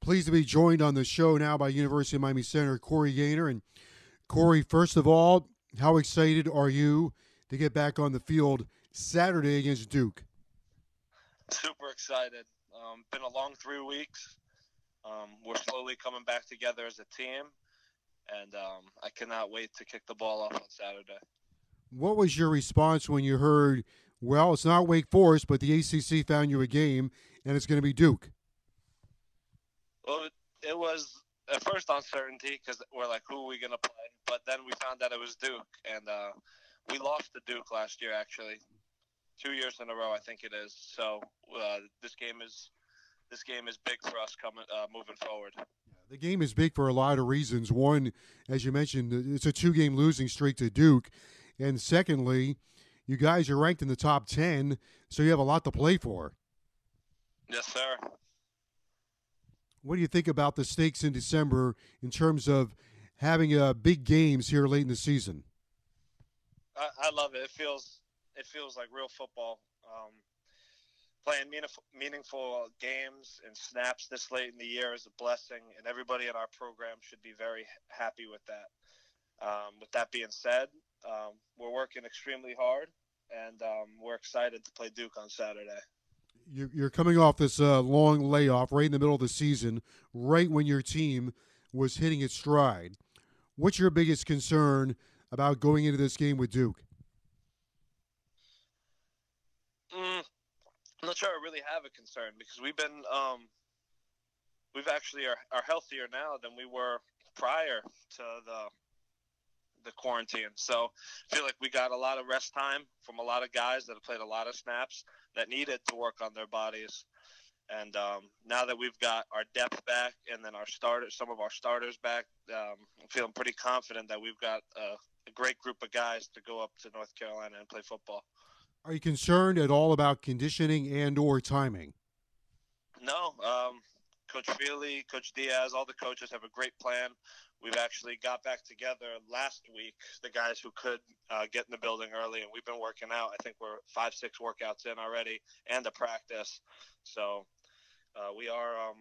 Pleased to be joined on the show now by University of Miami Center Corey Gaynor. And Corey, first of all, how excited are you to get back on the field Saturday against Duke? Super excited. Um, been a long three weeks. Um, we're slowly coming back together as a team, and um, I cannot wait to kick the ball off on Saturday. What was your response when you heard, well, it's not Wake Forest, but the ACC found you a game, and it's going to be Duke? Well, it was at first uncertainty because we're like, who are we going to play? But then we found out it was Duke, and uh, we lost to Duke last year, actually, two years in a row, I think it is. So uh, this game is this game is big for us coming uh, moving forward. The game is big for a lot of reasons. One, as you mentioned, it's a two-game losing streak to Duke, and secondly, you guys are ranked in the top ten, so you have a lot to play for. Yes, sir. What do you think about the stakes in December in terms of having uh, big games here late in the season? I, I love it. It feels it feels like real football. Um, playing meaningful, meaningful games and snaps this late in the year is a blessing, and everybody in our program should be very happy with that. Um, with that being said, um, we're working extremely hard, and um, we're excited to play Duke on Saturday you're coming off this uh, long layoff right in the middle of the season, right when your team was hitting its stride. What's your biggest concern about going into this game with Duke? Mm, I'm not sure I really have a concern because we've been um, we've actually are, are healthier now than we were prior to the the quarantine. So I feel like we got a lot of rest time from a lot of guys that have played a lot of snaps that needed to work on their bodies. And um, now that we've got our depth back and then our starters, some of our starters back, um, I'm feeling pretty confident that we've got a, a great group of guys to go up to North Carolina and play football. Are you concerned at all about conditioning and or timing? No. Um, Coach Feeley, Coach Diaz, all the coaches have a great plan. We've actually got back together last week, the guys who could uh, get in the building early, and we've been working out. I think we're five, six workouts in already, and a practice. So uh, we are um,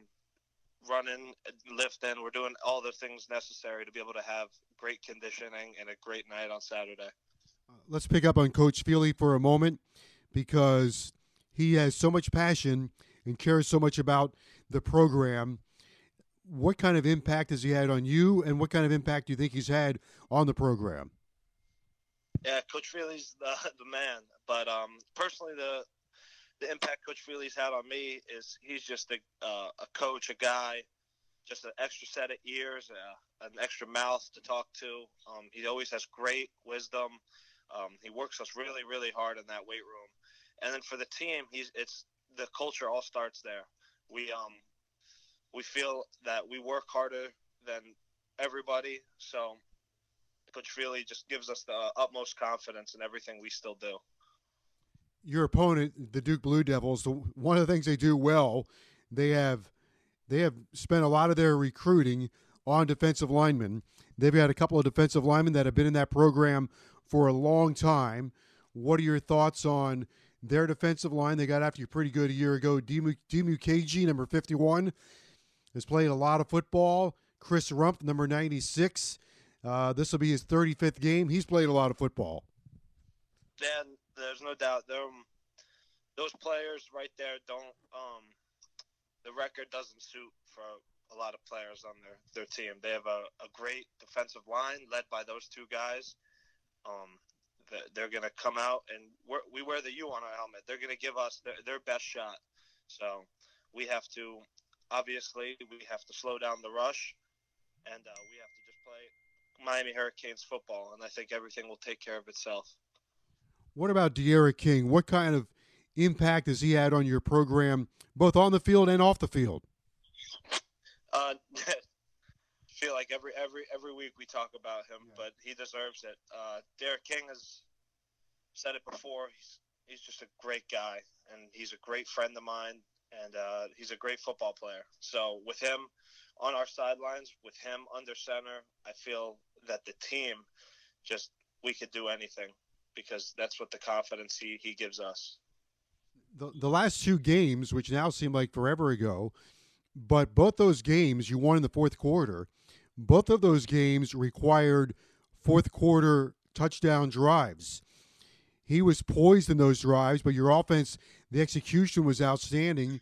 running, lifting. We're doing all the things necessary to be able to have great conditioning and a great night on Saturday. Uh, let's pick up on Coach Feeley for a moment because he has so much passion and cares so much about the program. What kind of impact has he had on you, and what kind of impact do you think he's had on the program? Yeah, Coach Feeley's the, the man. But um, personally, the the impact Coach Feeley's had on me is he's just a, uh, a coach, a guy, just an extra set of ears, uh, an extra mouth to talk to. Um, he always has great wisdom. Um, he works us really, really hard in that weight room. And then for the team, he's it's the culture all starts there. We um we feel that we work harder than everybody. So Coach Feeley just gives us the utmost confidence in everything we still do. Your opponent, the Duke Blue Devils, one of the things they do well, they have they have spent a lot of their recruiting on defensive linemen. They've had a couple of defensive linemen that have been in that program for a long time. What are your thoughts on their defensive line? They got after you pretty good a year ago. Dimu KG, number 51, has played a lot of football. Chris Rumph, number 96. Uh, this will be his 35th game. He's played a lot of football. Then there's no doubt. Those players right there don't. Um, the record doesn't suit for a lot of players on their, their team. They have a, a great defensive line led by those two guys. Um, they're going to come out and we wear the U on our helmet. They're going to give us their, their best shot. So we have to, obviously, we have to slow down the rush and uh, we have to just play Miami Hurricanes football. And I think everything will take care of itself. What about D'Eriq King? What kind of impact has he had on your program, both on the field and off the field? Uh, feel like every every every week we talk about him, yeah. but he deserves it. Uh, D'Eriq King has said it before. He's he's just a great guy, and he's a great friend of mine, and uh, he's a great football player. So with him on our sidelines, with him under center, I feel that the team just we could do anything because that's what the confidence he, he gives us. The, the last two games, which now seem like forever ago, but both those games you won in the fourth quarter. Both of those games required fourth quarter touchdown drives. He was poised in those drives, but your offense, the execution was outstanding.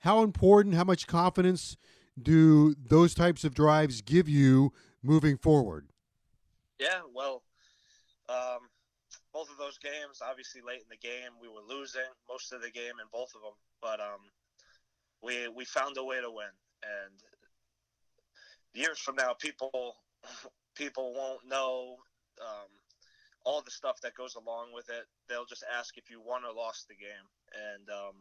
How important, how much confidence do those types of drives give you moving forward? Yeah, well, um, both of those games, obviously late in the game, we were losing most of the game in both of them, but um, we we found a way to win. And years from now, people people won't know um, all the stuff that goes along with it. They'll just ask if you won or lost the game, and um,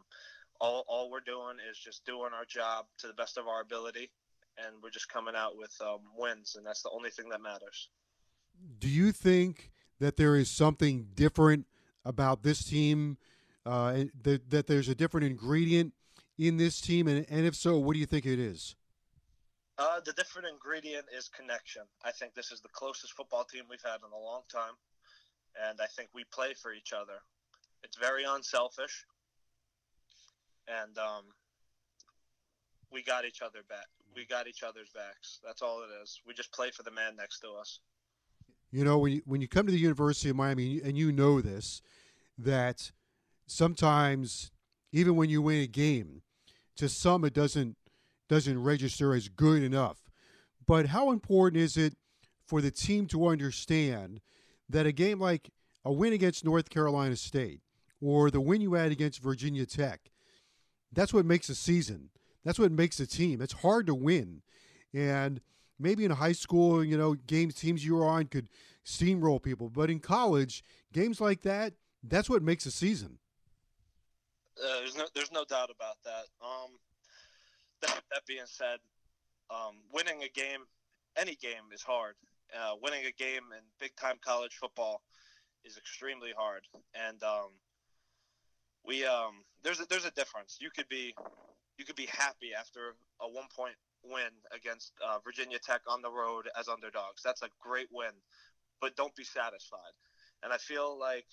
all all we're doing is just doing our job to the best of our ability, and we're just coming out with um, wins, and that's the only thing that matters. Do you think that there is something different about this team? Uh, that, that there's a different ingredient in this team, and, and if so, what do you think it is? Uh, the different ingredient is connection. I think this is the closest football team we've had in a long time, and I think we play for each other. It's very unselfish, and um, we got each other back. We got each other's backs. That's all it is. We just play for the man next to us. You know, when you, when you come to the University of Miami, and you know this, that sometimes even when you win a game, to some it doesn't doesn't register as good enough. But how important is it for the team to understand that a game like a win against North Carolina State or the win you had against Virginia Tech, that's what makes a season. That's what makes a team. It's hard to win. And maybe in high school, you know, games teams you were on could steamroll people. But in college, games like that, that's what makes a season. Uh, there's no there's no doubt about that. Um, that, that being said, um, winning a game, any game, is hard. Uh, winning a game in big time college football is extremely hard, and um, we um, there's a, there's a difference. You could be you could be happy after a one point win against uh, Virginia Tech on the road as underdogs. That's a great win, but don't be satisfied. And I feel like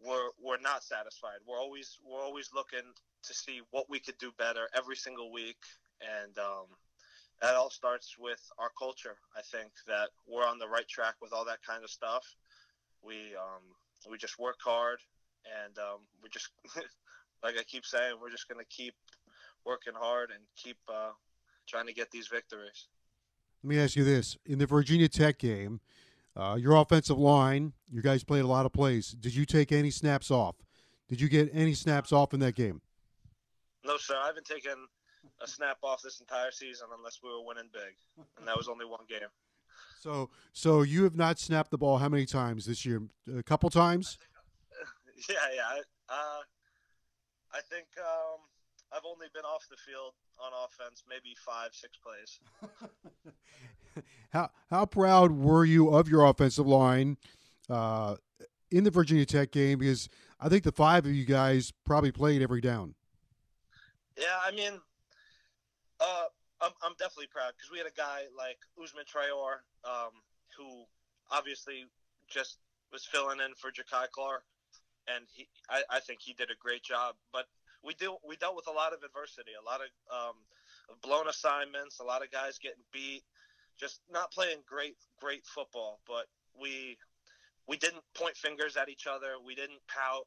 we're we're not satisfied. We're always we're always looking to see what we could do better every single week, and um, that all starts with our culture. I think that we're on the right track with all that kind of stuff. We um, we just work hard, and um, we just like I keep saying, we're just to keep working hard and keep uh, trying to get these victories. Let me ask you this: in the Virginia Tech game uh, your offensive line, you guys played a lot of plays. Did you take any snaps off? Did you get any snaps off in that game? Sir. I haven't taken a snap off this entire season unless we were winning big, and that was only one game. So, so you have not snapped the ball how many times this year? A couple times. yeah, yeah. Uh, I think um, I've only been off the field on offense maybe five, six plays. how how proud were you of your offensive line uh, in the Virginia Tech game? Because I think the five of you guys probably played every down. Yeah, I mean, uh, I'm, I'm definitely proud because we had a guy like Usman Traore, um, who obviously just was filling in for Jakai Clark, and he, I, I think he did a great job. But we deal we dealt with a lot of adversity, a lot of um, blown assignments, a lot of guys getting beat, just not playing great great football. But we we didn't point fingers at each other. We didn't pout.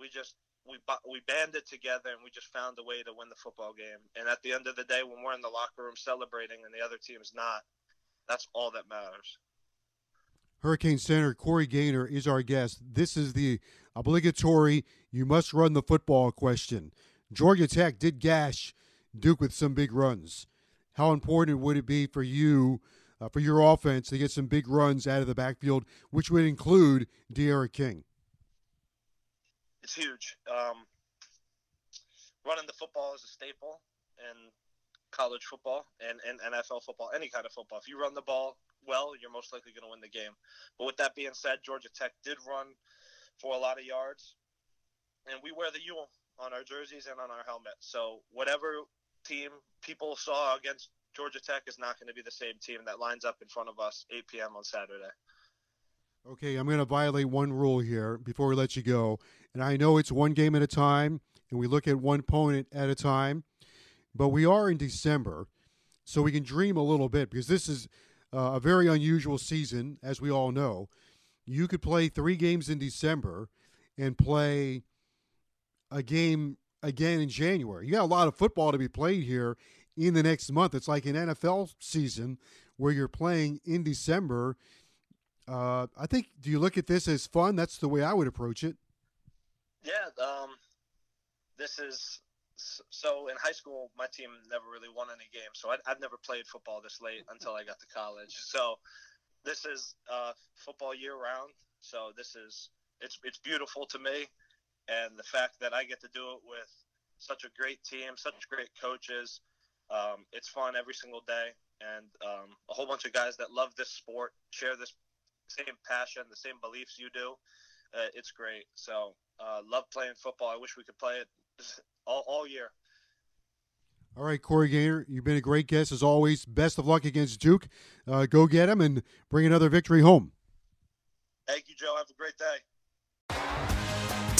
We just we we banded together and we just found a way to win the football game. And at the end of the day, when we're in the locker room celebrating and the other team's not, that's all that matters. Hurricane Center Corey Gaynor is our guest. This is the obligatory "you must run the football" question. Georgia Tech did gash Duke with some big runs. How important would it be for you, uh, for your offense, to get some big runs out of the backfield, which would include D'Eriq King? It's huge. Um, running the football is a staple in college football and, and NFL football, any kind of football. If you run the ball well, you're most likely going to win the game. But with that being said, Georgia Tech did run for a lot of yards, and we wear the U on our jerseys and on our helmet. So whatever team people saw against Georgia Tech is not going to be the same team that lines up in front of us 8 p.m. on Saturday. Okay, I'm going to violate one rule here before we let you go. And I know it's one game at a time, and we look at one opponent at a time, but we are in December, so we can dream a little bit because this is uh, a very unusual season, as we all know. You could play three games in December and play a game again in January. You got a lot of football to be played here in the next month. It's like an NFL season where you're playing in December. Uh, I think. Do you look at this as fun? That's the way I would approach it. Yeah. Um, this is so in high school. My team never really won any games, so I, have never played football this late until I got to college. So this is uh, football year round. So this is it's it's beautiful to me and the fact that I get to do it with such a great team, such great coaches. Um, it's fun every single day, and um, a whole bunch of guys that love this sport share this same passion, the same beliefs you do. Uh, it's great. So, uh, love playing football. I wish we could play it all, all year. All right, Corey Gaynor, you've been a great guest as always. Best of luck against Duke. Uh, go get him and bring another victory home. Thank you, Joe. Have a great day.